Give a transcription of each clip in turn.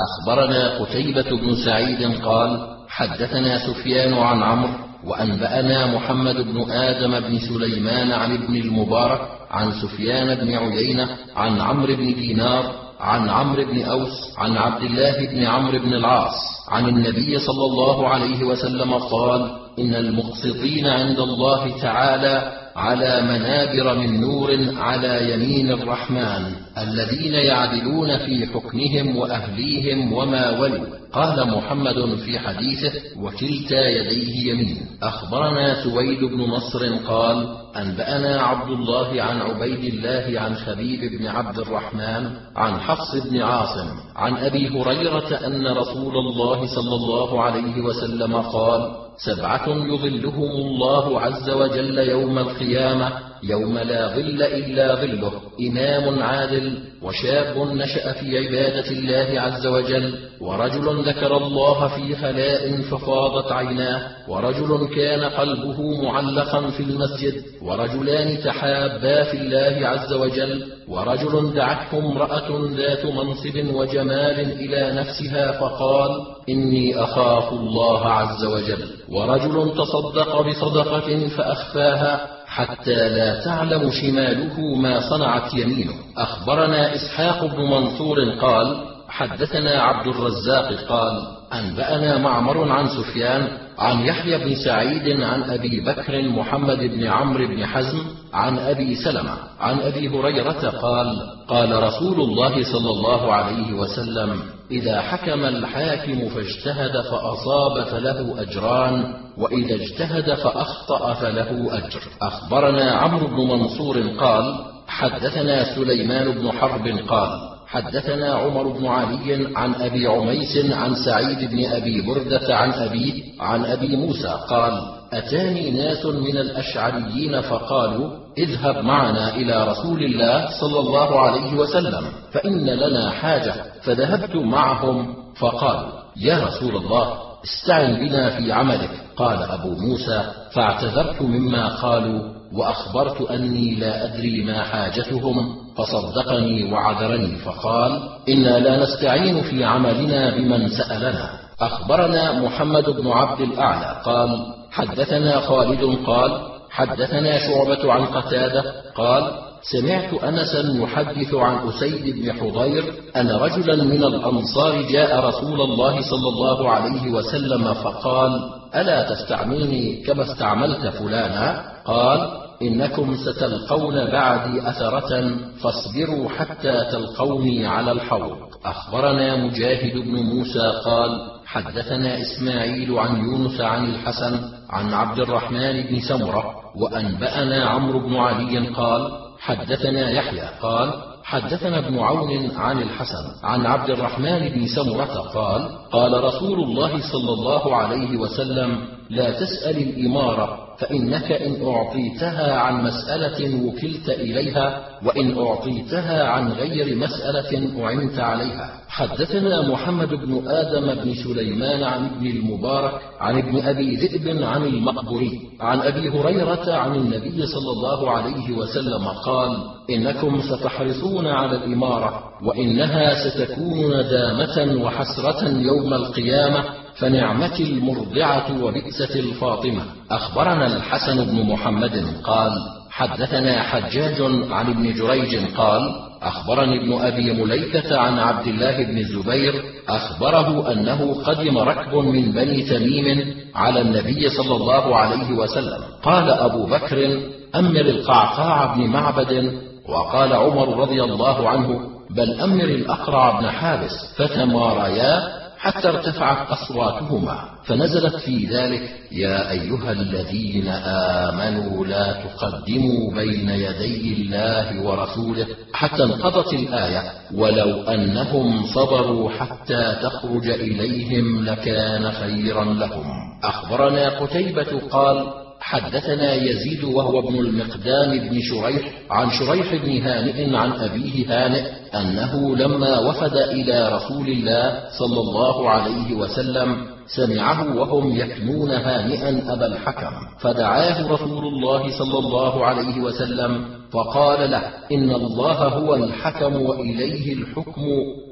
أخبرنا قتيبة بن سعيد قال حدثنا سفيان عن عمرو وأنبأنا محمد بن آدم بن سليمان عن ابن المبارك عن سفيان بن عيينة عن عمرو بن دينار عن عمرو بن أوس عن عبد الله بن عمرو بن العاص عن النبي صلى الله عليه وسلم قال إن المقسطين عند الله تعالى على منابر من نور على يمين الرحمن الذين يعدلون في حكمهم وأهليهم وما ولوا. قال محمد في حديثه وكلتا يديه يمين. أخبرنا سويد بن نصر قال أنبأنا عبد الله عن عبيد الله عن خبيب بن عبد الرحمن عن حفص بن عاصم عن أبي هريرة أن رسول الله صلى الله عليه وسلم قال سبعة يظلهم الله عز وجل يوم القيامة يوم لا ظل إلا ظله إمام عادل وشاب نشأ في عبادة الله عز وجل ورجل ذكر الله في خلاء ففاضت عيناه ورجل كان قلبه معلقا في المسجد ورجلان تحابا في الله عز وجل ورجل دعته امرأة ذات منصب وجمال إلى نفسها فقال إني أخاف الله عز وجل ورجل تصدق بصدقة فأخفاها حتى لا تعلم شماله ما صنعت يمينه. أخبرنا إسحاق بن منصور قال حدثنا عبد الرزاق قال أنبأنا معمر عن سفيان عن يحيى بن سعيد عن أبي بكر محمد بن عمرو بن حزم عن أبي سلمة عن أبي هريرة قال قال رسول الله صلى الله عليه وسلم إذا حكم الحاكم فاجتهد فأصاب فله أجران وإذا اجتهد فأخطأ فله أجر. أخبرنا عمرو بن منصور قال حدثنا سليمان بن حرب قال حدثنا عمر بن علي عن أبي عميس عن سعيد بن أبي بردة عن ابيه عن أبي موسى قال أتاني ناس من الأشعريين فقالوا اذهب معنا إلى رسول الله صلى الله عليه وسلم فإن لنا حاجة. فذهبت معهم فقالوا يا رسول الله استعن بنا في عملك. قال أبو موسى فاعتذرت مما قالوا. وأخبرت أني لا أدري ما حاجتهم فصدقني وعذرني فقال إنا لا نستعين في عملنا بمن سألنا. أخبرنا محمد بن عبد الأعلى قال حدثنا خالد قال حدثنا شعبة عن قتادة قال سمعت أنسا يحدث عن أسيد بن حضير أن رجلا من الأنصار جاء رسول الله صلى الله عليه وسلم فقال ألا تستعملني كما استعملت فلانا؟ قال إنكم ستلقون بعدي أثرة فاصبروا حتى تلقوني على الحوض. أخبرنا مجاهد بن موسى قال حدثنا إسماعيل عن يونس عن الحسن عن عبد الرحمن بن سمرة وأنبأنا عمرو بن علي قال حدثنا يحيى قال حدثنا ابن عون عن الحسن عن عبد الرحمن بن سمرة قال قال رسول الله صلى الله عليه وسلم لا تسأل الإمارة فإنك إن أعطيتها عن مسألة وكلت إليها وإن أعطيتها عن غير مسألة أعنت عليها. حدثنا محمد بن آدم بن سليمان عن ابن المبارك عن ابن أبي ذئب عن المقبري عن أبي هريرة عن النبي صلى الله عليه وسلم قال إنكم ستحرصون على الإمارة وإنها ستكون ندامة وحسرة يوم القيامة فنعمة المرضعة وبئسة الفاطمة. أخبرنا الحسن بن محمد قال حدثنا حجاج عن ابن جريج قال أخبرني ابن أبي مليكة عن عبد الله بن الزبير أخبره أنه قدم ركب من بني تميم على النبي صلى الله عليه وسلم. قال أبو بكر أمر القعقاع بن معبد. وقال عمر رضي الله عنه بل أمر الأقرع بن حابس فتماريا حتى ارتفعت أصواتهما. فنزلت في ذلك يا أيها الذين آمنوا لا تقدموا بين يدي الله ورسوله حتى انقضت الآية ولو أنهم صبروا حتى تخرج إليهم لكان خيرا لهم. أخبرنا قتيبة قال حدثنا يزيد وهو ابن المقدام بن شريح عن شريح بن هانئ عن أبيه هانئ أنه لما وفد إلى رسول الله صلى الله عليه وسلم سمعه وهم يكنون هانئا أبا الحكم. فدعاه رسول الله صلى الله عليه وسلم فقال له إن الله هو الحكم وإليه الحكم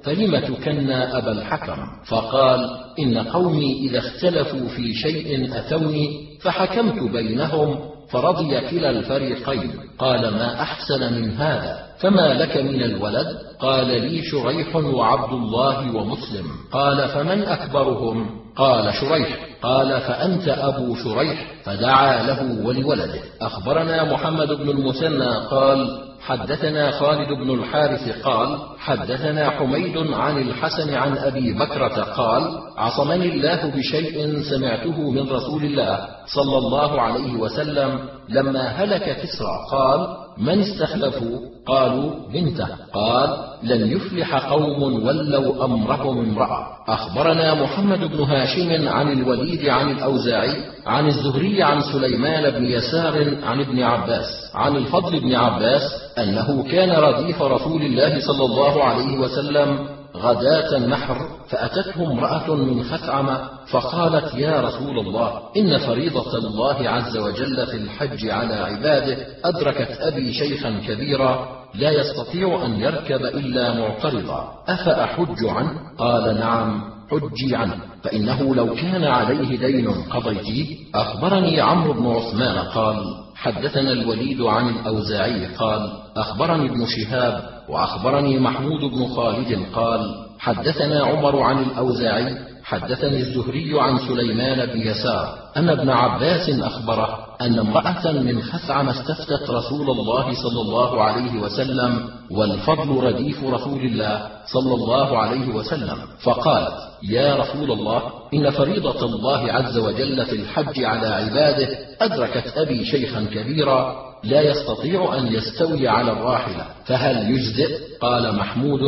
فلم تكنى أبا الحكم؟ فقال إن قومي إذا اختلفوا في شيء أتوني فحكمت بينهم فرضي كلا الفريقين. قال ما أحسن من هذا؟ فما لك من الولد؟ قال لي شريح وعبد الله ومسلم. قال فمن أكبرهم؟ قال شريح. قال فأنت أبو شريح فدعا له ولولده. أخبرنا محمد بن المثنى قال حدثنا خالد بن الحارث قال حدثنا حميد عن الحسن عن أبي بكرة قال عصمني الله بشيء سمعته من رسول الله صلى الله عليه وسلم لما هلك كسرى قال من استخلفوا قالوا بنته قال لن يفلح قوم ولوا أمرهم امرأة. أخبرنا محمد بن هاشم عن الوليد عن الأوزاعي عن الزهري عن سليمان بن يسار عن ابن عباس عن الفضل بن عباس أنه كان رديف رسول الله صلى الله عليه وسلم غداة النحر فأتته امرأة من خثعم فقالت يا رسول الله إن فريضة الله عز وجل في الحج على عباده أدركت أبي شيخا كبيرا لا يستطيع أن يركب إلا معترضا أفأحج عنه؟ قال نعم حجي عنه فإنه لو كان عليه دين قضيتيه أخبرني عمرو بن عثمان قال حدثنا الوليد عن الأوزاعي قال أخبرني ابن شهاب وأخبرني محمود بن خالد قال حدثنا عمر عن الأوزاعي حدثني الزهري عن سليمان بن يسار أن ابن عباس أخبره أن امرأة من خثعم استفتت رسول الله صلى الله عليه وسلم والفضل رديف رسول الله صلى الله عليه وسلم. فقالت يا رسول الله إن فريضة الله عز وجل في الحج على عباده أدركت أبي شيخا كبيرا لا يستطيع أن يستوي على الراحلة فهل يجزئ؟ قال محمود.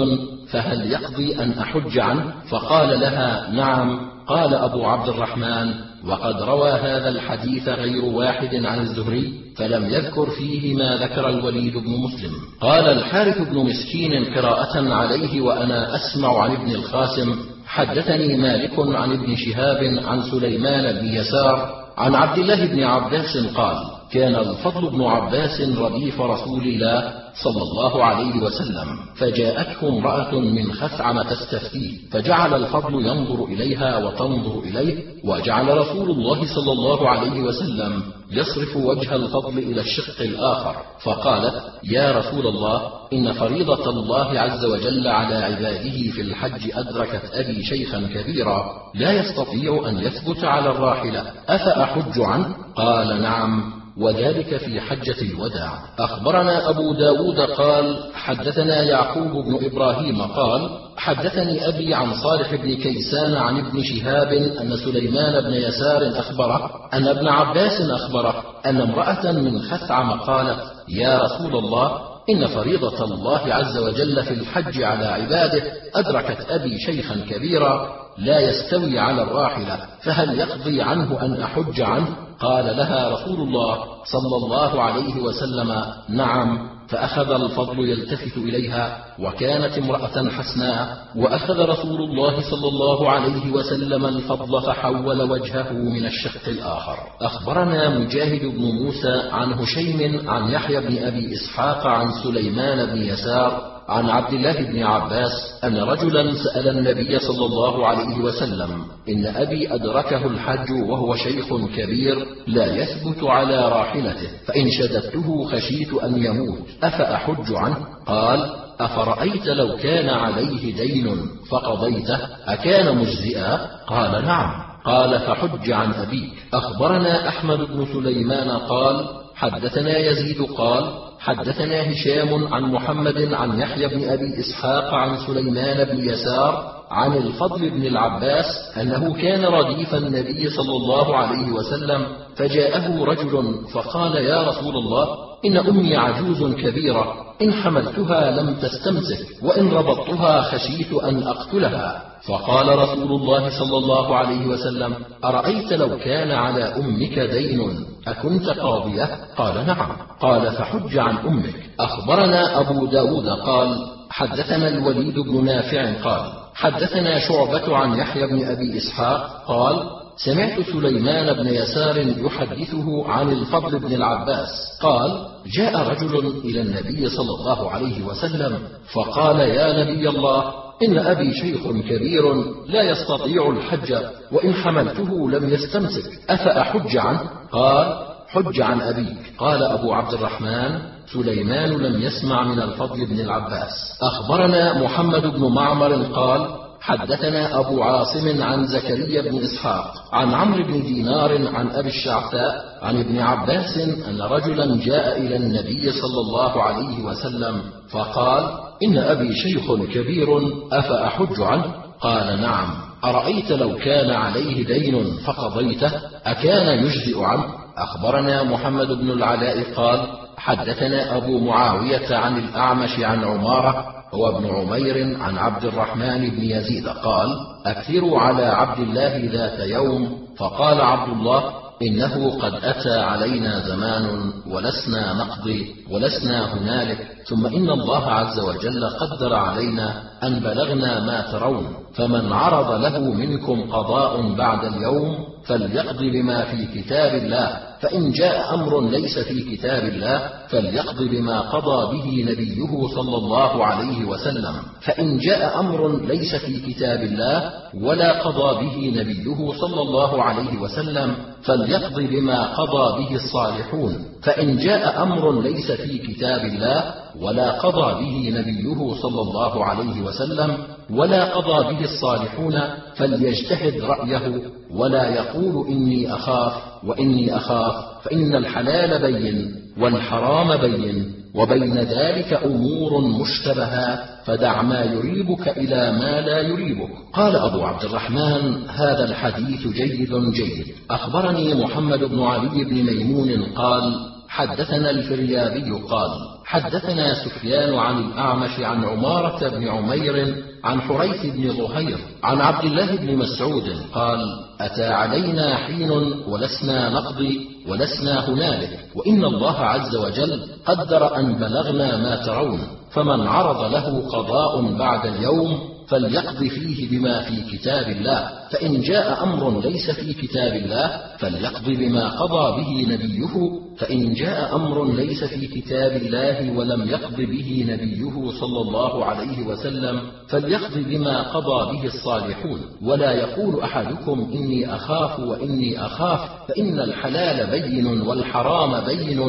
فهل يقضي أن أحج عنه؟ فقال لها نعم. قال أبو عبد الرحمن وقد روى هذا الحديث غير واحد عن الزهري فلم يذكر فيه ما ذكر الوليد بن مسلم. قال الحارث بن مسكين قراءة عليه وأنا أسمع عن ابن القاسم حدثني مالك عن ابن شهاب عن سليمان بن يسار عن عبد الله بن عباس قال كان الفضل بن عباس رديف رسول الله صلى الله عليه وسلم فجاءته امرأة من خثعم تستفتيه فجعل الفضل ينظر إليها وتنظر إليه وجعل رسول الله صلى الله عليه وسلم يصرف وجه الفضل إلى الشق الآخر فقالت يا رسول الله إن فريضة الله عز وجل على عباده في الحج أدركت أبي شيخا كبيرا لا يستطيع أن يثبت على الراحلة أفأحج عنه؟ قال نعم. وذلك في حجة الوداع. أخبرنا أبو داود قال حدثنا يعقوب بن إبراهيم قال حدثني أبي عن صالح بن كيسان عن ابن شهاب أن سليمان بن يسار أخبره أن ابن عباس أخبره أن امرأة من خثعم قالت يا رسول الله إن فريضة الله عز وجل في الحج على عباده أدركت أبي شيخا كبيرا لا يستوي على الراحلة فهل يقضي عنه أن أحج عنه؟ قال لها رسول الله صلى الله عليه وسلم نعم فأخذ الفضل يلتفت إليها وكانت امرأة حسناء وأخذ رسول الله صلى الله عليه وسلم الفضل فحول وجهه من الشق الآخر. أخبرنا مجاهد بن موسى عن هشيم عن يحيى بن أبي إسحاق عن سليمان بن يسار عن عبد الله بن عباس أن رجلا سأل النبي صلى الله عليه وسلم إن أبي أدركه الحج وهو شيخ كبير لا يثبت على راحلته فإن شددته خشيت أن يموت أفأحج عنه؟ قال أفرأيت لو كان عليه دين فقضيته أكان مجزئا؟ قال نعم. قال فحج عن أبيك. أخبرنا أحمد بن سليمان قال حدثنا يزيد قال حدثنا هشام عن محمد عن يحيى بن أبي إسحاق عن سليمان بن يسار عن الفضل بن العباس أنه كان رديف النبي صلى الله عليه وسلم فجاءه رجل فقال يا رسول الله إن أمي عجوز كبيرة إن حملتها لم تستمسك وإن ربطتها خشيت أن أقتلها. فقال رسول الله صلى الله عليه وسلم أرأيت لو كان على أمك دين؟ أكنت قاضية؟ قال نعم. قال فحج عن أمك. أخبرنا أبو داود قال حدثنا الوليد بن نافع قال حدثنا شعبة عن يحيى بن أبي إسحاق قال سمعت سليمان بن يسار يحدثه عن الفضل بن العباس. قال جاء رجل إلى النبي صلى الله عليه وسلم فقال يا نبي الله إن أبي شيخ كبير لا يستطيع الحج وإن حملته لم يستمسك أفأحج عنه؟ قال حج عن أبيك. قال أبو عبد الرحمن سليمان لم يسمع من الفضل بن العباس. أخبرنا محمد بن معمر قال حدثنا أبو عاصم عن زكريا بن إسحاق عن عمرو بن دينار عن أبي الشعثاء عن ابن عباس أن رجلا جاء إلى النبي صلى الله عليه وسلم فقال إن أبي شيخ كبير أفأحج عنه؟ قال نعم. أرأيت لو كان عليه دين فقضيته؟ أكان يجزئ عنه؟ أخبرنا محمد بن العلاء قال حدثنا أبو معاوية عن الأعمش عن عمارة هو ابن عمير عن عبد الرحمن بن يزيد قال أكثروا على عبد الله ذات يوم فقال عبد الله إنه قد أتى علينا زمان ولسنا نقضي ولسنا هنالك ثم إن الله عز وجل قدر علينا أن بلغنا ما ترون فمن عرض له منكم قضاء بعد اليوم فليقض بما في كتاب الله فإن جاء أمر ليس في كتاب الله فليقض بما قضى به نبيه صلى الله عليه وسلم. فإن جاء أمر ليس في كتاب الله ولا قضى به نبيه صلى الله عليه وسلم فليقض بما قضى به الصالحون. فإن جاء أمر ليس في كتاب الله ولا قضى به نبيه صلى الله عليه وسلم ولا قضى به الصالحون فليجتهد رأيه ولا يقول إني أخاف وإني أخاف فإن الحلال بين والحرام بين وبين ذلك أمور مشتبهات فدع ما يريبك إلى ما لا يريبك. قال أبو عبد الرحمن هذا الحديث جيد جيد. أخبرني محمد بن علي بن ميمون قال حدثنا الفريابي قال حدثنا سفيان عن الأعمش عن عمارة بن عمير عن حريث بن ظهير عن عبد الله بن مسعود قال أتى علينا حين ولسنا نقضي ولسنا هنالك وإن الله عز وجل قدر أن بلغنا ما ترون فمن عرض له قضاء بعد اليوم فليقض فيه بما في كتاب الله. فإن جاء أمر ليس في كتاب الله فليقض بما قضى به نبيه. فإن جاء أمر ليس في كتاب الله ولم يقض به نبيه صلى الله عليه وسلم فليقض بما قضى به الصالحون. ولا يقول أحدكم إني أخاف وإني أخاف فإن الحلال بين والحرام بين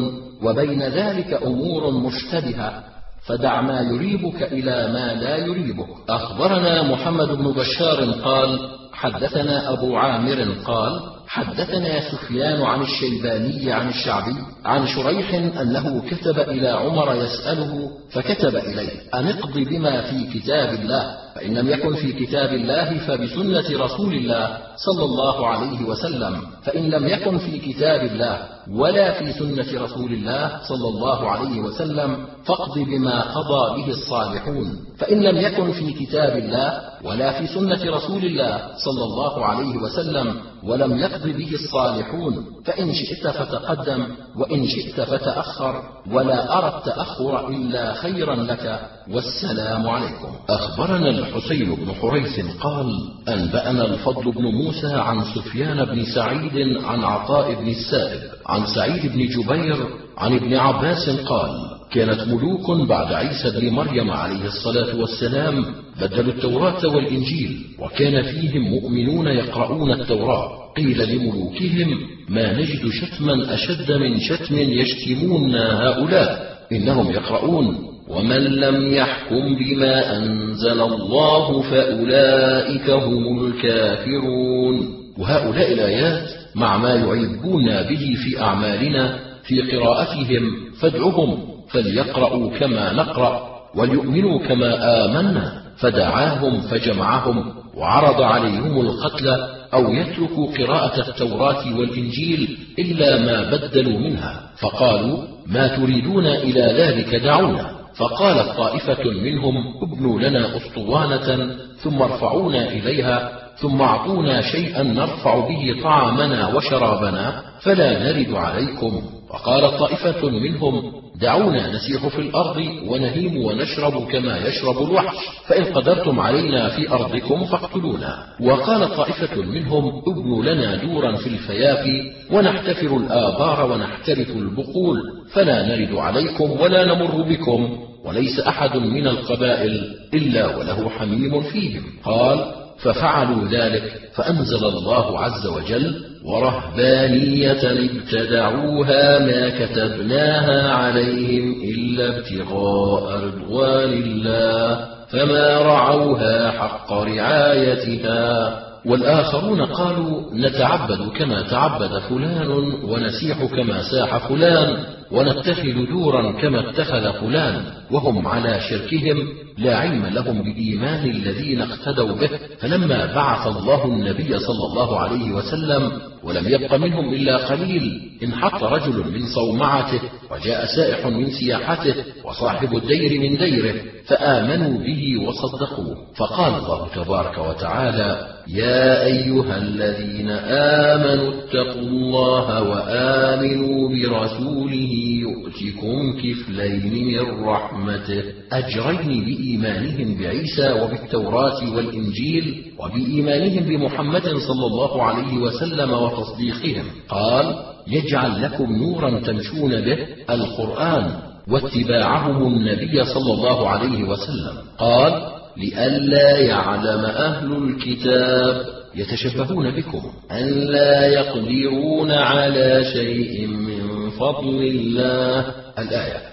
وبين ذلك أمور مشتبهة. فدع ما يريبك إلى ما لا يريبك. أخبرنا محمد بن بشار قال حدثنا أبو عامر قال حدثنا سفيان عن الشيباني عن الشعبي عن شريح أنه كتب إلى عمر يسأله فكتب إليه أن اقض بما في كتاب الله. فإن لم يكن في كتاب الله فبسنة رسول الله صلى الله عليه وسلم. فإن لم يكن في كتاب الله ولا في سنة رسول الله صلى الله عليه وسلم فاقض بما قضى به الصالحون. فإن لم يكن في كتاب الله ولا في سنة رسول الله صلى الله عليه وسلم ولم يقض به الصالحون. فإن شئت فتقدم وإن شئت فتأخر ولا أرى التأخر إلا خيرا لك. والسلام عليكم. أخبرنا الحسين بن حريث قال أنبأنا الفضل بن موسى عن سفيان بن سعيد عن عطاء بن السائب عن سعيد بن جبير عن ابن عباس قال كانت ملوك بعد عيسى بن مريم عليه الصلاة والسلام بدلوا التوراة والإنجيل وكان فيهم مؤمنون يقرؤون التوراة. قيل لملوكهم ما نجد شتما أشد من شتم يشتمون هؤلاء إنهم يقرؤون. ومن لم يحكم بما أنزل الله فأولئك هم الكافرون. وهؤلاء الآيات مع ما يعيبون به في أعمالنا في قراءتهم فادعهم فليقرأوا كما نقرأ وليؤمنوا كما آمنا فدعاهم فجمعهم وعرض عليهم القتل أو يتركوا قراءة التوراة والإنجيل إلا ما بدلوا منها. فقالوا ما تريدون إلى ذلك دعونا. فقالت طائفة منهم ابنوا لنا أسطوانة ثم ارفعونا إليها ثم أعطونا شيئا نرفع به طعامنا وشرابنا فلا نرد عليكم. وقالت طائفة منهم دعونا نسيح في الأرض ونهيم ونشرب كما يشرب الوحش فإن قدرتم علينا في أرضكم فاقتلونا. وقال طائفة منهم ابنوا لنا دورا في الفيافي ونحتفر الآبار ونحترث البقول فلا نرد عليكم ولا نمر بكم وليس أحد من القبائل إلا وله حميم فيهم. قال ففعلوا ذلك فأنزل الله عز وجل ورهبانية ابتدعوها ما كتبناها عليهم إلا ابتغاء رضوان الله فما رعوها حق رعايتها والآخرون قالوا نتعبد كما تعبد فلان ونسيح كما ساح فلان ونتخذ دورا كما اتخذ فلان وهم على شركهم لا علم لهم بإيمان الذين اقتدوا به. فلما بعث الله النبي صلى الله عليه وسلم ولم يبق منهم إلا قليل. انحط رجل من صومعته وجاء سائح من سياحته وصاحب الدير من ديره فآمنوا به وصدقوه. فقال الله تبارك وتعالى يا أيها الذين آمنوا اتقوا الله وآمنوا برسوله يؤتكم كفلين من رحمته. أجرين بإيمانهم بعيسى وبالتوراة والإنجيل وبإيمانهم بمحمد صلى الله عليه وسلم وتصديقهم. قال يجعل لكم نورا تمشون به القرآن واتباعهم النبي صلى الله عليه وسلم. قال لئلا يعلم أهل الكتاب يتشبهون بكم أن لا يقدرون على شيء من فضل الله. الآية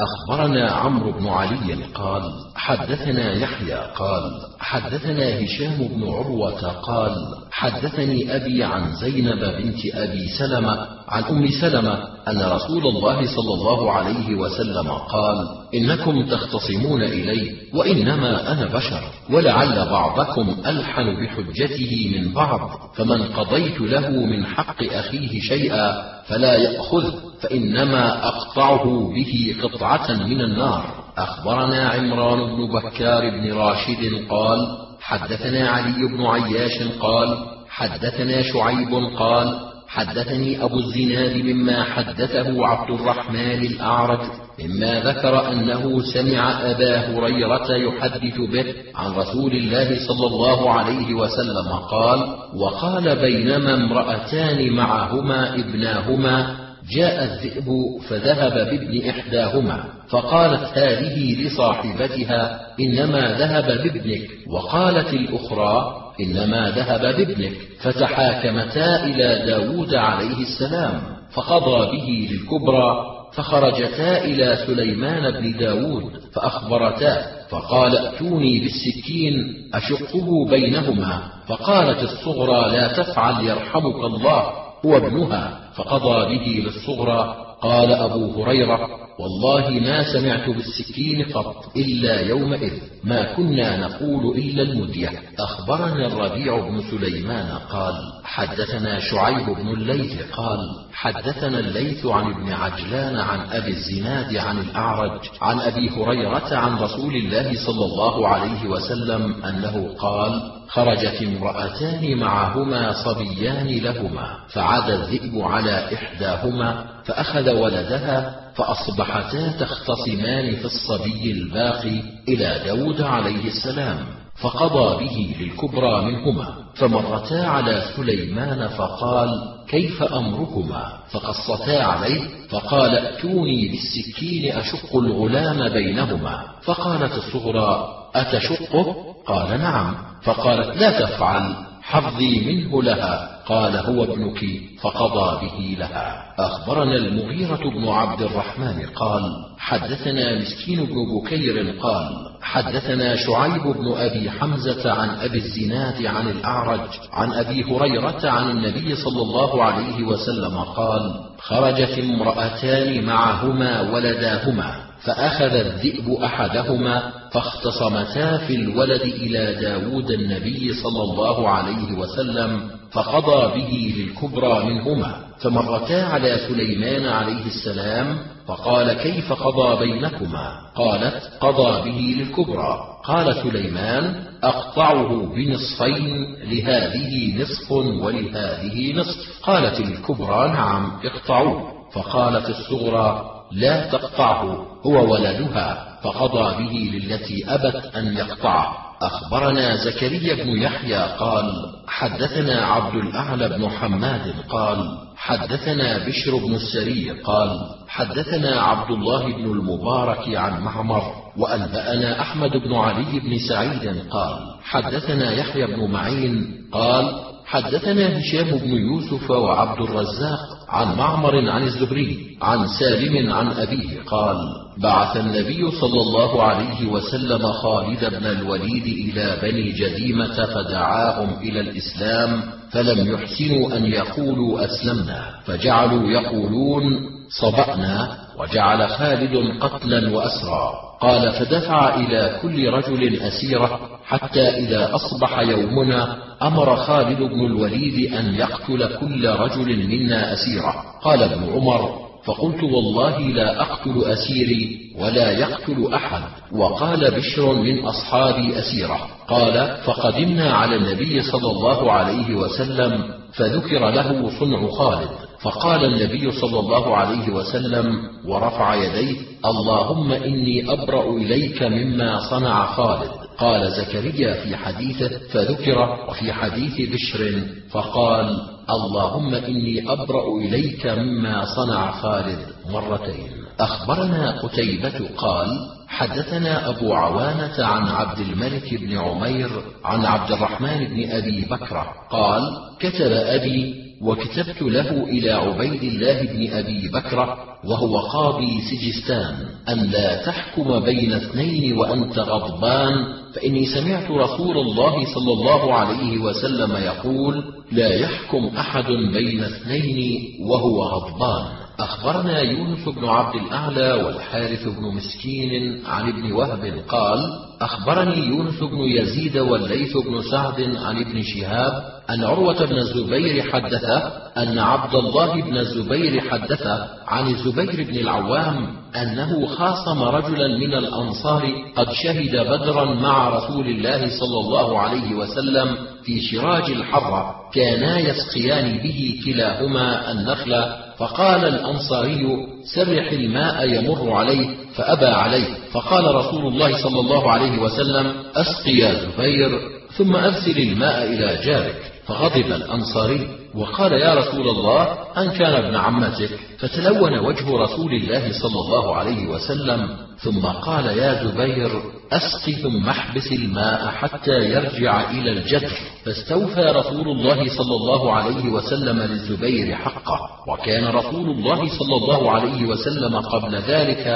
أخبرنا عمرو بن علي قال حدثنا يحيى قال حدثنا هشام بن عروة قال حدثني أبي عن زينب بنت أبي سلمة عن أم سلمة أن رسول الله صلى الله عليه وسلم قال إنكم تختصمون إلي وإنما أنا بشر ولعل بعضكم ألحن بحجته من بعض فمن قضيت له من حق أخيه شيئا فلا يأخذ فإنما أقطعه به قطعة من النار. أخبرنا عمران بن بكار بن راشد قال حدثنا علي بن عياش قال حدثنا شعيب قال حدثني أبو الزناد مما حدثه عبد الرحمن الأعرج مما ذكر أنه سمع أبا هريرة يحدث به عن رسول الله صلى الله عليه وسلم قال وقال بينما امرأتان معهما ابناهما جاء الذئب فذهب بابن إحداهما فقالت هذه لصاحبتها إنما ذهب بابنك. وقالت الأخرى إنما ذهب بابنك. فتحاكمتا إلى داود عليه السلام فقضى به للكبرى فخرجتا إلى سليمان بن داود فأخبرتاه فقال ائتوني بالسكين أشقه بينهما. فقالت الصغرى لا تفعل يرحمك الله. هو ابنها. فقضى به للصغرى قال أبو هريرة والله ما سمعت بالسكين قط إلا يومئذ ما كنا نقول إلا المدية. أخبرنا الربيع بن سليمان قال حدثنا شعيب بن الليث قال حدثنا الليث عن ابن عجلان عن أبي الزناد عن الأعرج عن أبي هريرة عن رسول الله صلى الله عليه وسلم أنه قال خرجت امرأتان معهما صبيان لهما فعاد الذئب على إحداهما فأخذ ولدها فأصبحتا تختصمان في الصبي الباقي إلى داود عليه السلام فقضى به للكبرى منهما فمرتا على سليمان فقال كيف أمركما؟ فقصتا عليه فقال ائتوني بالسكين أشق الغلام بينهما. فقالت الصغرى أتشقه؟ قال نعم. فقالت لا تفعل حظي منه لها. قال هو ابنك فقضى به لها. أخبرنا المغيرة بن عبد الرحمن قال حدثنا مسكين بن بكير قال حدثنا شعيب بن أبي حمزة عن أبي الزناد عن الأعرج عن أبي هريرة عن النبي صلى الله عليه وسلم قال خرجت امرأتان معهما ولداهما. فأخذ الذئب أحدهما فاختصمتا في الولد إلى داود النبي صلى الله عليه وسلم فقضى به للكبرى منهما فمرتا على سليمان عليه السلام فقال كيف قضى بينكما؟ قالت قضى به للكبرى. قال سليمان أقطعه بنصفين لهذه نصف ولهذه نصف. قالت الكبرى نعم اقطعوه. فقالت الصغرى لا تقطعه. هو ولدها فقضى به للتي أبت أن يقطعه أخبرنا زكريا بن يحيى قال حدثنا عبد الأعلى بن حماد قال حدثنا بشر بن السري قال حدثنا عبد الله بن المبارك عن معمر وأنبأنا أحمد بن علي بن سعيد قال حدثنا يحيى بن معين قال حدثنا هشام بن يوسف وعبد الرزاق عن معمر عن الزهري عن سالم عن أبيه قال بعث النبي صلى الله عليه وسلم خالد بن الوليد إلى بني جديمة فدعاهم إلى الإسلام فلم يحسنوا أن يقولوا أسلمنا فجعلوا يقولون صبأنا وجعل خالد قتلا وأسرى. قال فدفع إلى كل رجل أسيرة حتى إذا أصبح يومنا أمر خالد بن الوليد أن يقتل كل رجل منا أسيرة قال ابن عمر فقلت والله لا أقتل أسيري ولا يقتل أحد. وقال بشر من أصحابي أسيرة. قال فقدمنا على النبي صلى الله عليه وسلم فذكر له صنع خالد. فقال النبي صلى الله عليه وسلم ورفع يديه اللهم إني أبرأ إليك مما صنع خالد. قال زكريا في حديثه فذكر وفي حديث بشر فقال اللهم إني أبرأ إليك مما صنع خالد مرتين. أخبرنا قتيبة قال حدثنا أبو عوانة عن عبد الملك بن عمير عن عبد الرحمن بن أبي بكرة قال كتب أبي وكتبت له إلى عبيد الله بن أبي بكرة وهو قاضي سجستان أن لا تحكم بين اثنين وأنت غضبان فإني سمعت رسول الله صلى الله عليه وسلم يقول لا يحكم أحد بين اثنين وهو غضبان. أخبرنا يونس بن عبد الأعلى والحارث بن مسكين عن ابن وهب قال أخبرني يونس بن يزيد والليث بن سعد عن ابن شهاب أن عروة بن الزبير حدثه أن عبد الله بن الزبير حدثه عن الزبير بن العوام أنه خاصم رجلا من الأنصار قد شهد بدرا مع رسول الله صلى الله عليه وسلم في شراج الحرة كانا يسقيان به كلاهما النخل فقال الأنصاري سرح الماء يمر عليه فأبى عليه. فقال رسول الله صلى الله عليه وسلم أسق يا زبير ثم أرسل الماء إلى جارك. فغضب الأنصاري. وقال يا رسول الله أن كان ابن عمتك فتلون وجه رسول الله صلى الله عليه وسلم ثم قال يا زبير أسق ثم احبس الماء حتى يرجع إلى الجدر. فاستوفى رسول الله صلى الله عليه وسلم للزبير حقه. وكان رسول الله صلى الله عليه وسلم قبل ذلك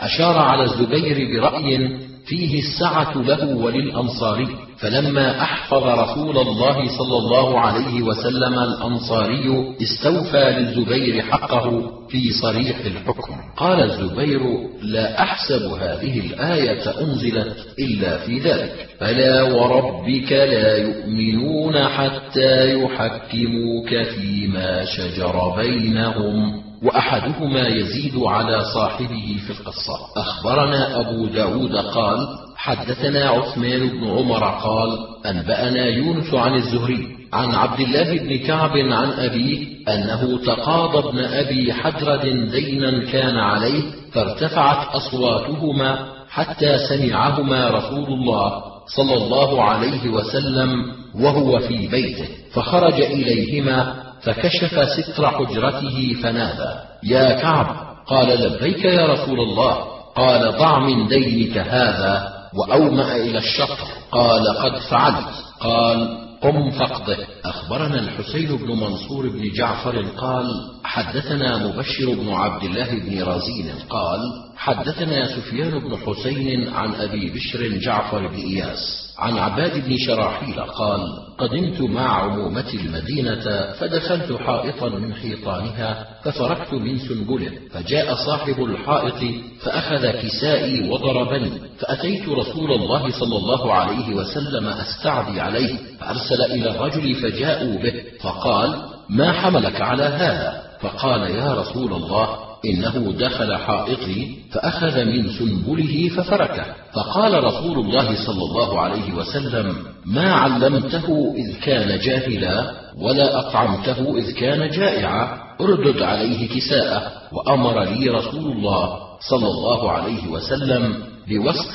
أشار على الزبير برأي فيه السعة له وللأنصاري فلما أحفظ رسول الله صلى الله عليه وسلم الأنصاري استوفى للزبير حقه في صريح الحكم. قال الزبير لا أحسب هذه الآية أنزلت إلا في ذلك فلا وربك لا يؤمنون حتى يحكموك فيما شجر بينهم. وأحدهما يزيد على صاحبه في القصة. أخبرنا أبو داود قال حدثنا عثمان بن عمر قال أنبأنا يونس عن الزهري عن عبد الله بن كعب عن أبيه أنه تقاضى ابن أبي حدرد دينا كان عليه فارتفعت أصواتهما حتى سمعهما رسول الله صلى الله عليه وسلم وهو في بيته فخرج إليهما فكشف ستر حجرته فنادى. يا كعب! قال لبيك يا رسول الله. قال ضع من دينك هذا وأومأ إلى الشطر. قال قد فعلت. قال قم فاقضه. أخبرنا الحسين بن منصور بن جعفر قال حدثنا مبشر بن عبد الله بن رزين قال حدثنا سفيان بن حسين عن أبي بشر جعفر بن إياس. عن عباد بن شراحيل قال قدمت مع عمومة المدينة فدخلت حائطا من حيطانها ففركت من سنبله فجاء صاحب الحائط فأخذ كسائي وضربني فأتيت رسول الله صلى الله عليه وسلم أستعدي عليه فأرسل إلى الرجل فجاءوا به فقال ما حملك على هذا؟ فقال يا رسول الله إنه دخل حائطي فأخذ من سنبله ففركه. فقال رسول الله صلى الله عليه وسلم ما علمته إذ كان جاهلا ولا أطعمته إذ كان جائعا. اردد عليه كساءه. وأمر لي رسول الله صلى الله عليه وسلم بوسق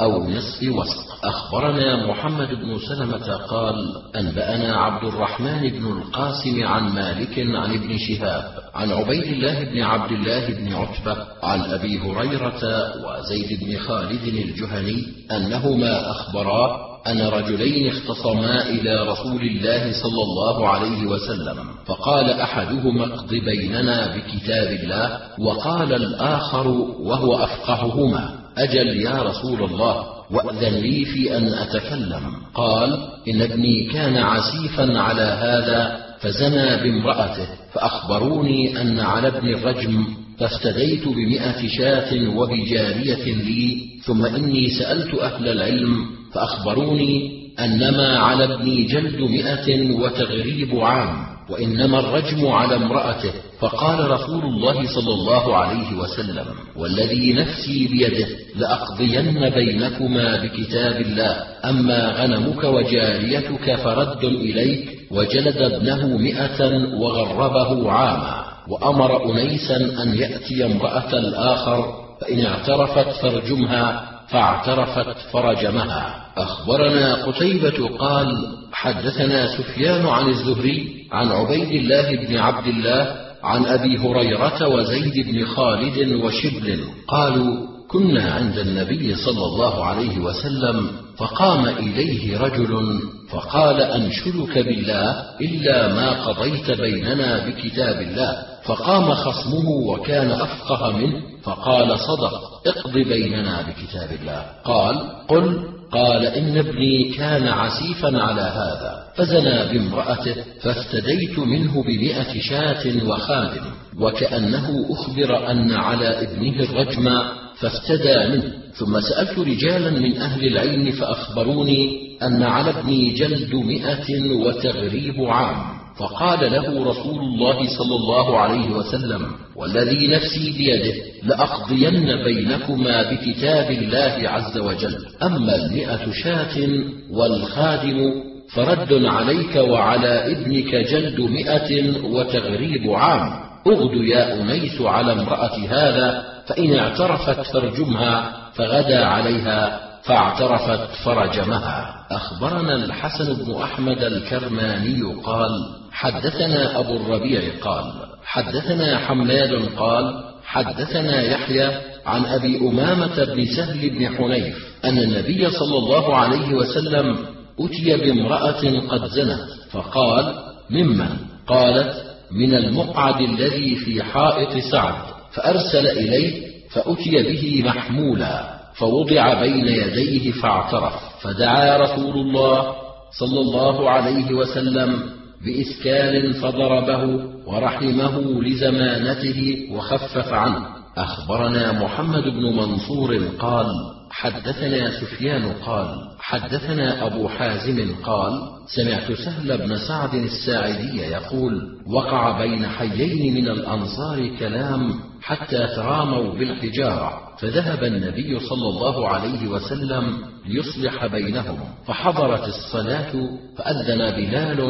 أو نصف وسق أخبرنا محمد بن سلمة قال أنبأنا عبد الرحمن بن القاسم عن مالك عن ابن شهاب عن عبيد الله بن عبد الله بن عتبة عن أبي هريرة وزيد بن خالد الجهني أنهما أخبرا أن رجلين اختصما إلى رسول الله صلى الله عليه وسلم فقال أحدهما اقض بيننا بكتاب الله وقال الآخر وهو أفقههما. أجل يا رسول الله وأذن لي في أن أتكلم. قال إن ابني كان عسيفا على هذا فزنى بامرأته فأخبروني أن على ابن الرجم فافتديت بمئة شاة وبجارية لي ثم إني سألت أهل العلم فأخبروني أنما على ابني جلد مئة وتغريب عام. وإنما الرجم على امرأته. فقال رسول الله صلى الله عليه وسلم والذي نفسي بيده لأقضين بينكما بكتاب الله. أما غنمك وجاريتك فرد إليك وجلد ابنه مئة وغربه عاما. وأمر أنيسا أن يأتي امرأة الآخر فإن اعترفت فارجمها فاعترفت فرجمها. أخبرنا قتيبة قال حدثنا سفيان عن الزهري عن عبيد الله بن عبد الله عن أبي هريرة وزيد بن خالد وشبل قالوا كنا عند النبي صلى الله عليه وسلم فقام إليه رجل فقال أنشدك بالله إلا ما قضيت بيننا بكتاب الله. فقام خصمه وكان أفقه منه فقال صدق اقض بيننا بكتاب الله. قال قل قال إن ابني كان عسيفا على هذا فزنى بامرأته فافتديت منه بمئة شاة وخادم وكأنه أخبر أن على ابنه الرجم فافتدى منه. ثم سألت رجالا من أهل العلم فأخبروني أن على ابني جلد مئة وتغريب عام فقال له رسول الله صلى الله عليه وسلم والذي نفسي بيده لأقضين بينكما بكتاب الله عز وجل أما المئة شاة والخادم فرد عليك وعلى ابنك جلد مئة وتغريب عام أغد يا أنيس على امرأة هذا فإن اعترفت فارجمها فغدا عليها فاعترفت فرجمها. أخبرنا الحسن بن أحمد الكرماني قال حدثنا أبو الربيع قال حدثنا حماد قال حدثنا يحيى عن أبي أمامة بن سهل بن حنيف أن النبي صلى الله عليه وسلم أتي بامرأة قد زنت فقال ممن؟ قالت من المقعد الذي في حائط سعد فأرسل إليه فأتي به محمولا فوضع بين يديه فاعترف فدعا رسول الله صلى الله عليه وسلم بإسكال فضربه ورحمه لزمانته وخفف عنه. أخبرنا محمد بن منصور قال حدثنا سفيان قال حدثنا أبو حازم قال سمعت سهل بن سعد الساعدي يقول وقع بين حيين من الأنصار كلام حتى تراموا بالحجارة فذهب النبي صلى الله عليه وسلم ليصلح بينهم فحضرت الصلاة فأذن بلال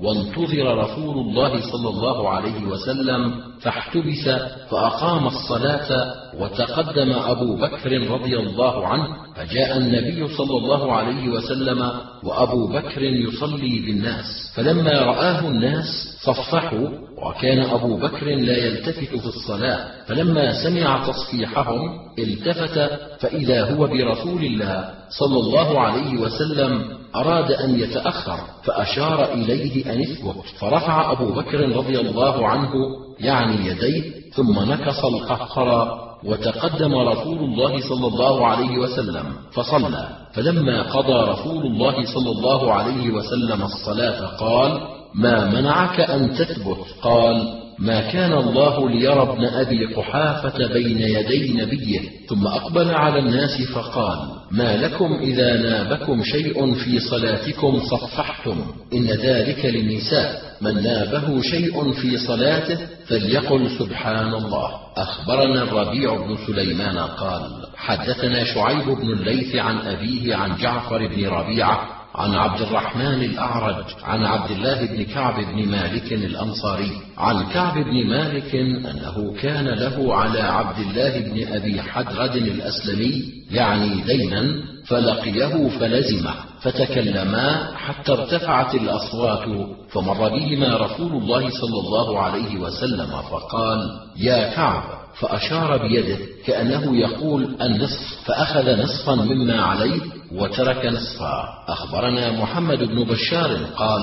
وانتظر رسول الله صلى الله عليه وسلم فاحتبس فأقام الصلاة وتقدم أبو بكر رضي الله عنه فجاء النبي صلى الله عليه وسلم وأبو بكر يصلي بالناس فلما رآه الناس صفحوا وكان أبو بكر لا يلتفت في الصلاة فلما سمع تصفيحهم التفت فإذا هو برسول الله صلى الله عليه وسلم أراد أن يتأخر فأشار إليه أن اثبت. فرفع أبو بكر رضي الله عنه يعني يديه ثم نكص القهقر وتقدم رسول الله صلى الله عليه وسلم فصلى. فلما قضى رسول الله صلى الله عليه وسلم الصلاة قال ما منعك أن تثبت؟ قال ما كان الله ليرى ابن أبي قحافة بين يدي نبيه ثم أقبل على الناس فقال ما لكم إذا نابكم شيء في صلاتكم صفحتم إن ذلك للنساء من نابه شيء في صلاته فليقل سبحان الله. أخبرنا الربيع بن سليمان قال حدثنا شعيب بن الليث عن أبيه عن جعفر بن ربيعة عن عبد الرحمن الأعرج عن عبد الله بن كعب بن مالك الأنصاري عن كعب بن مالك أنه كان له على عبد الله بن أبي حدرد الأسلمي يعني دينا فلقيه فلزمه فتكلما حتى ارتفعت الأصوات فمر بهما رسول الله صلى الله عليه وسلم فقال يا كعب! فأشار بيده كأنه يقول النصف فأخذ نصفا مما عليه وترك نصفا. أخبرنا محمد بن بشار قال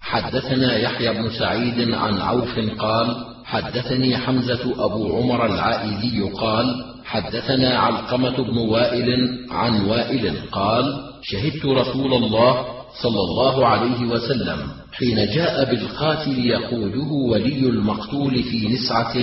حدثنا يحيى بن سعيد عن عوف قال حدثني حمزة أبو عمر العائذي قال حدثنا علقمة بن وائل عن وائل قال شهدت رسول الله صلى الله عليه وسلم حين جاء بالقاتل يقوده ولي المقتول في نسعة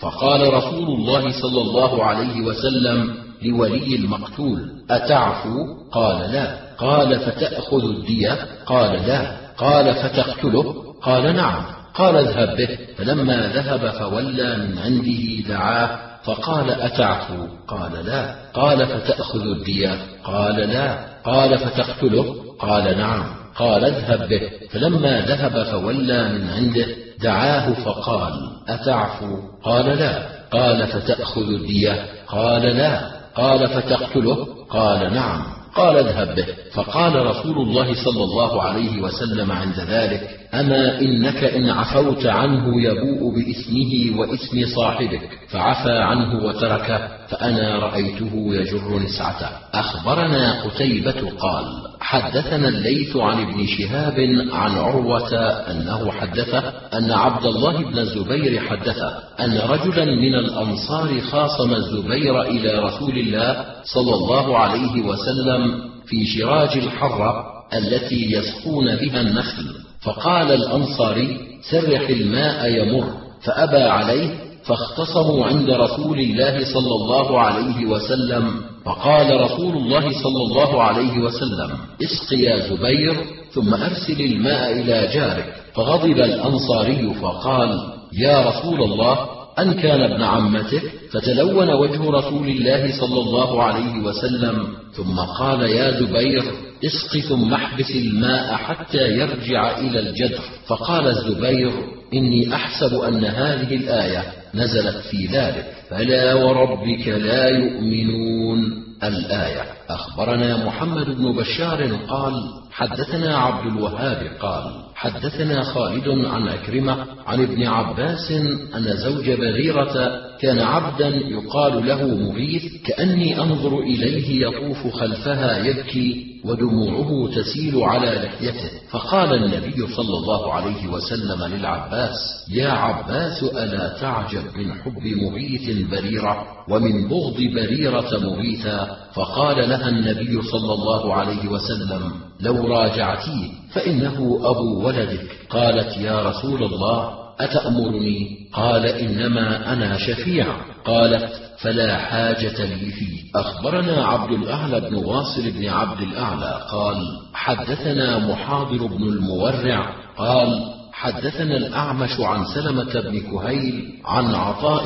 فقال رسول الله صلى الله عليه وسلم لولي المقتول. أتعفو؟ قال لا. قال فتأخذ الدية؟ قال لا. قال فتقتله؟ قال نعم. قال اذهب به. فلما ذهب فولى من عنده دعاه فقال أتعفو؟ قال لا. قال فتأخذ الدية؟ قال لا. قال فتقتله؟ قال نعم. قال اذهب به. فلما ذهب فولى من عنده دعاه فقال أتعفو؟ قال لا. قال فتأخذ الدية؟ قال لا. قال فتقتله؟ قال نعم. قال اذهب به. فقال رسول الله صلى الله عليه وسلم عند ذلك أما إنك إن عفوت عنه يبوء بإثمه وإثم صاحبك فعفى عنه وتركه فأنا رأيته يجر نسعته. أخبرنا قتيبة قال حدثنا الليث عن ابن شهاب عن عروة أنه حدثه أن عبد الله بن الزبير حدثه أن رجلا من الأنصار خاصم الزبير إلى رسول الله صلى الله عليه وسلم في شراج الحرة التي يسقون بها النخل. فقال الأنصاري سرح الماء يمر فأبى عليه فاختصموا عند رسول الله صلى الله عليه وسلم فقال رسول الله صلى الله عليه وسلم اسق يا زبير ثم أرسل الماء إلى جارك. فغضب الأنصاري فقال يا رسول الله أن كان ابن عمتك فتلون وجه رسول الله صلى الله عليه وسلم ثم قال يا زبير اسق ثم احبس الماء حتى يرجع إلى الجدر. فقال الزبير إني أحسب أن هذه الآية نزلت في ذلك. فلا وربك لا يؤمنون. الآية أخبرنا محمد بن بشار قال حدثنا عبد الوهاب قال حدثنا خالد عن أكرمة عن ابن عباس أن زوج بريرة كان عبدا يقال له مغيث كأني أنظر إليه يطوف خلفها يبكي ودموعه تسيل على لحيته. فقال النبي صلى الله عليه وسلم للعباس يا عباس ألا تعجب من حب مغيث بريرة ومن بغض بريرة مغيثا فقال لها النبي صلى الله عليه وسلم لو راجعتيه فإنه أبو ولدك. قالت يا رسول الله أتأمرني؟ قال إنما أنا شفيع. قالت فلا حاجة لي فيه. أخبرنا عبد الأعلى بن واصل بن عبد الأعلى قال حدثنا محاضر بن المورع قال حدثنا الأعمش عن سلمة بن كهيل عن عطاء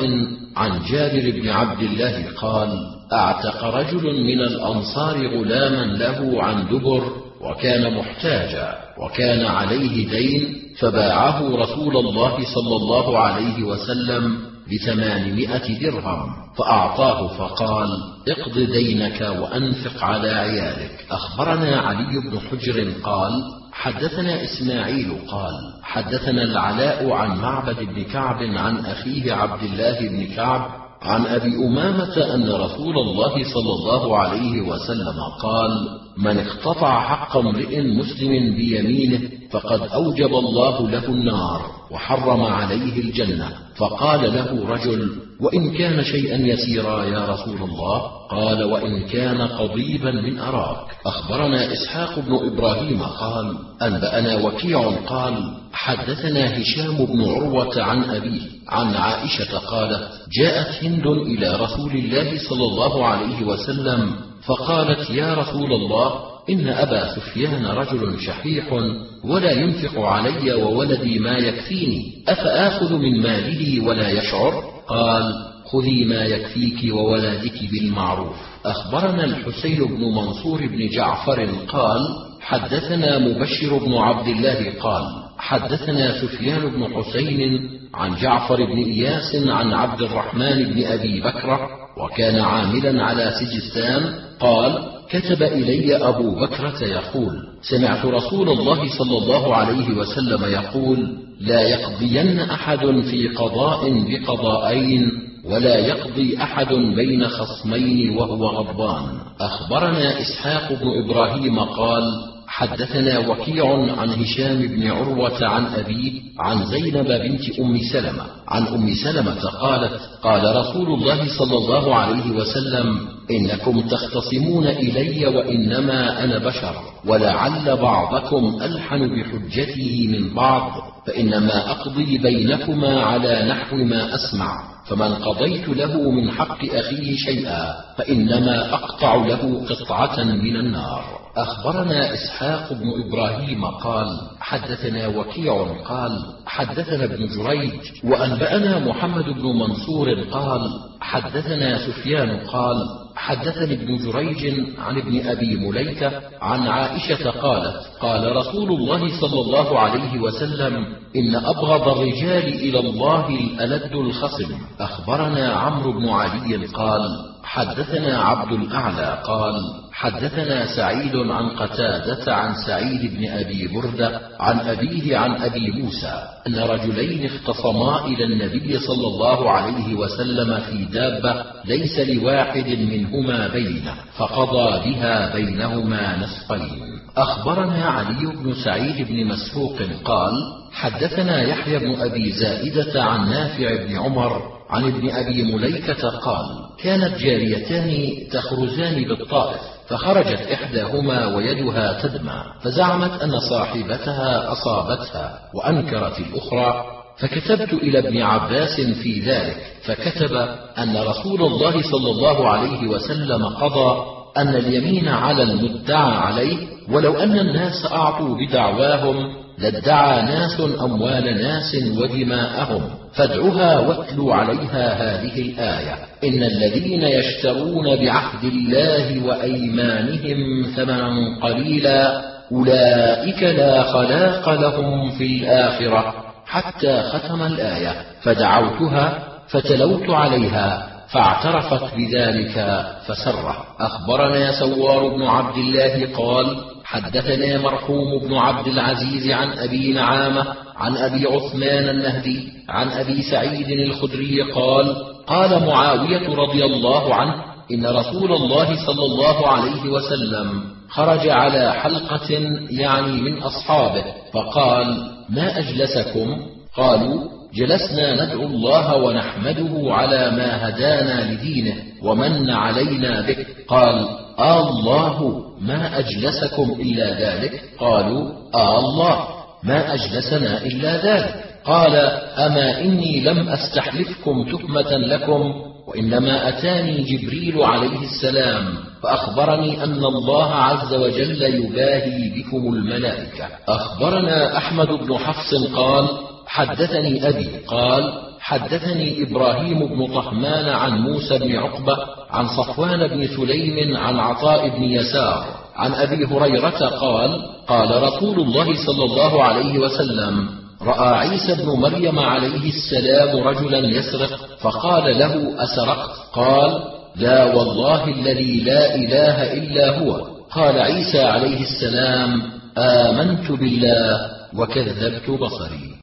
عن جابر بن عبد الله قال أعتق رجل من الأنصار غلاما له عن دبر وكان محتاجا وكان عليه دين فباعه رسول الله صلى الله عليه وسلم بثمانمائة درهم. فأعطاه فقال اقض دينك وأنفق على عيالك. أخبرنا علي بن حجر قال حدثنا إسماعيل قال حدثنا العلاء عن معبد بن كعب عن أخيه عبد الله بن كعب عن أبي أمامة أن رسول الله صلى الله عليه وسلم قال من اقتطع حق امرئ مسلم بيمينه فقد أوجب الله له النار وحرم عليه الجنة. فقال له رجل وإن كان شيئا يسيرا يا رسول الله؟ قال وإن كان قضيبا من أراك. أخبرنا إسحاق بن إبراهيم قال أنبأنا وكيع قال حدثنا هشام بن عروة عن أبيه عن عائشة قالت جاءت هند إلى رسول الله صلى الله عليه وسلم فقالت يا رسول الله إن أبا سفيان رجل شحيح ولا ينفق علي وولدي ما يكفيني أفآخذ من ماله ولا يشعر؟ قال خذي ما يكفيك وولدك بالمعروف. أخبرنا الحسين بن منصور بن جعفر قال حدثنا مبشر بن عبد الله قال حدثنا سفيان بن حسين عن جعفر بن إياس عن عبد الرحمن بن أبي بكره وكان عاملا على سجستان قال كتب إلي أبو بكرة يقول سمعت رسول الله صلى الله عليه وسلم يقول لا يقضين أحد في قضاء بقضاءين ولا يقضي أحد بين خصمين وهو غضبان. أخبرنا إسحاق بن إبراهيم قال حدثنا وكيع عن هشام بن عروة عن ابيه عن زينب بنت أم سلمة. عن أم سلمة قالت قال رسول الله صلى الله عليه وسلم إنكم تختصمون إلي وإنما أنا بشر ولعل بعضكم ألحن بحجته من بعض فإنما أقضي بينكما على نحو ما أسمع فمن قضيت له من حق أخيه شيئا فإنما أقطع له قطعة من النار. أخبرنا إسحاق بن إبراهيم قال حدثنا وكيع قال حدثنا ابن جريج وأنبأنا محمد بن منصور قال حدثنا سفيان قال حدثني ابن جريج عن ابن أبي مليكة عن عائشة قالت قال رسول الله صلى الله عليه وسلم إن أبغض الرجال إلى الله الألد الخصم. أخبرنا عمرو بن علي قال حدثنا عبد الأعلى قال حدثنا سعيد عن قتادة عن سعيد بن أبي بردة عن أبيه عن أبي موسى أن رجلين اختصما إلى النبي صلى الله عليه وسلم في دابة ليس لواحد منهما بينه فقضى بها بينهما نصفين. أخبرنا علي بن سعيد بن مسروق قال حدثنا يحيى بن أبي زائدة عن نافع بن عمر عن ابن أبي مليكة قال كانت جاريتان تخرجان بالطائف فخرجت إحداهما ويدها تدمع فزعمت أن صاحبتها أصابتها وأنكرت الأخرى فكتبت إلى ابن عباس في ذلك فكتب أن رسول الله صلى الله عليه وسلم قضى أن اليمين على المدعى عليه ولو أن الناس أعطوا بدعواهم لادعى ناس أموال ناس ودماءهم فادعها واتلوا عليها هذه الآية. إن الذين يشترون بعهد الله وأيمانهم ثمنا قليلا أولئك لا خلاق لهم في الآخرة حتى ختم الآية. فدعوتها فتلوت عليها. فاعترفت بذلك فسره. أخبرنا سوار بن عبد الله قال حدثنا مرحوم بن عبد العزيز عن أبي نعامة عن أبي عثمان النهدي عن أبي سعيد الخدري قال قال معاوية رضي الله عنه إن رسول الله صلى الله عليه وسلم خرج على حلقة يعني من أصحابه فقال ما أجلسكم؟ قالوا جلسنا ندعو الله ونحمده على ما هدانا لدينه ومن علينا به. قال آه الله ما أجلسكم إلا ذلك؟ قالوا آه الله ما أجلسنا إلا ذلك. قال أما إني لم أستحلفكم تهمة لكم وإنما أتاني جبريل عليه السلام فأخبرني أن الله عز وجل يباهي بكم الملائكة. أخبرنا أحمد بن حفص قال حدثني أبي قال حدثني إبراهيم بن طهمان عن موسى بن عقبة عن صفوان بن سليم عن عطاء بن يسار عن أبي هريرة قال قال رسول الله صلى الله عليه وسلم رأى عيسى بن مريم عليه السلام رجلا يسرق فقال له أسرقت؟ قال لا والله الذي لا إله إلا هو. قال عيسى عليه السلام آمنت بالله وكذبت بصري.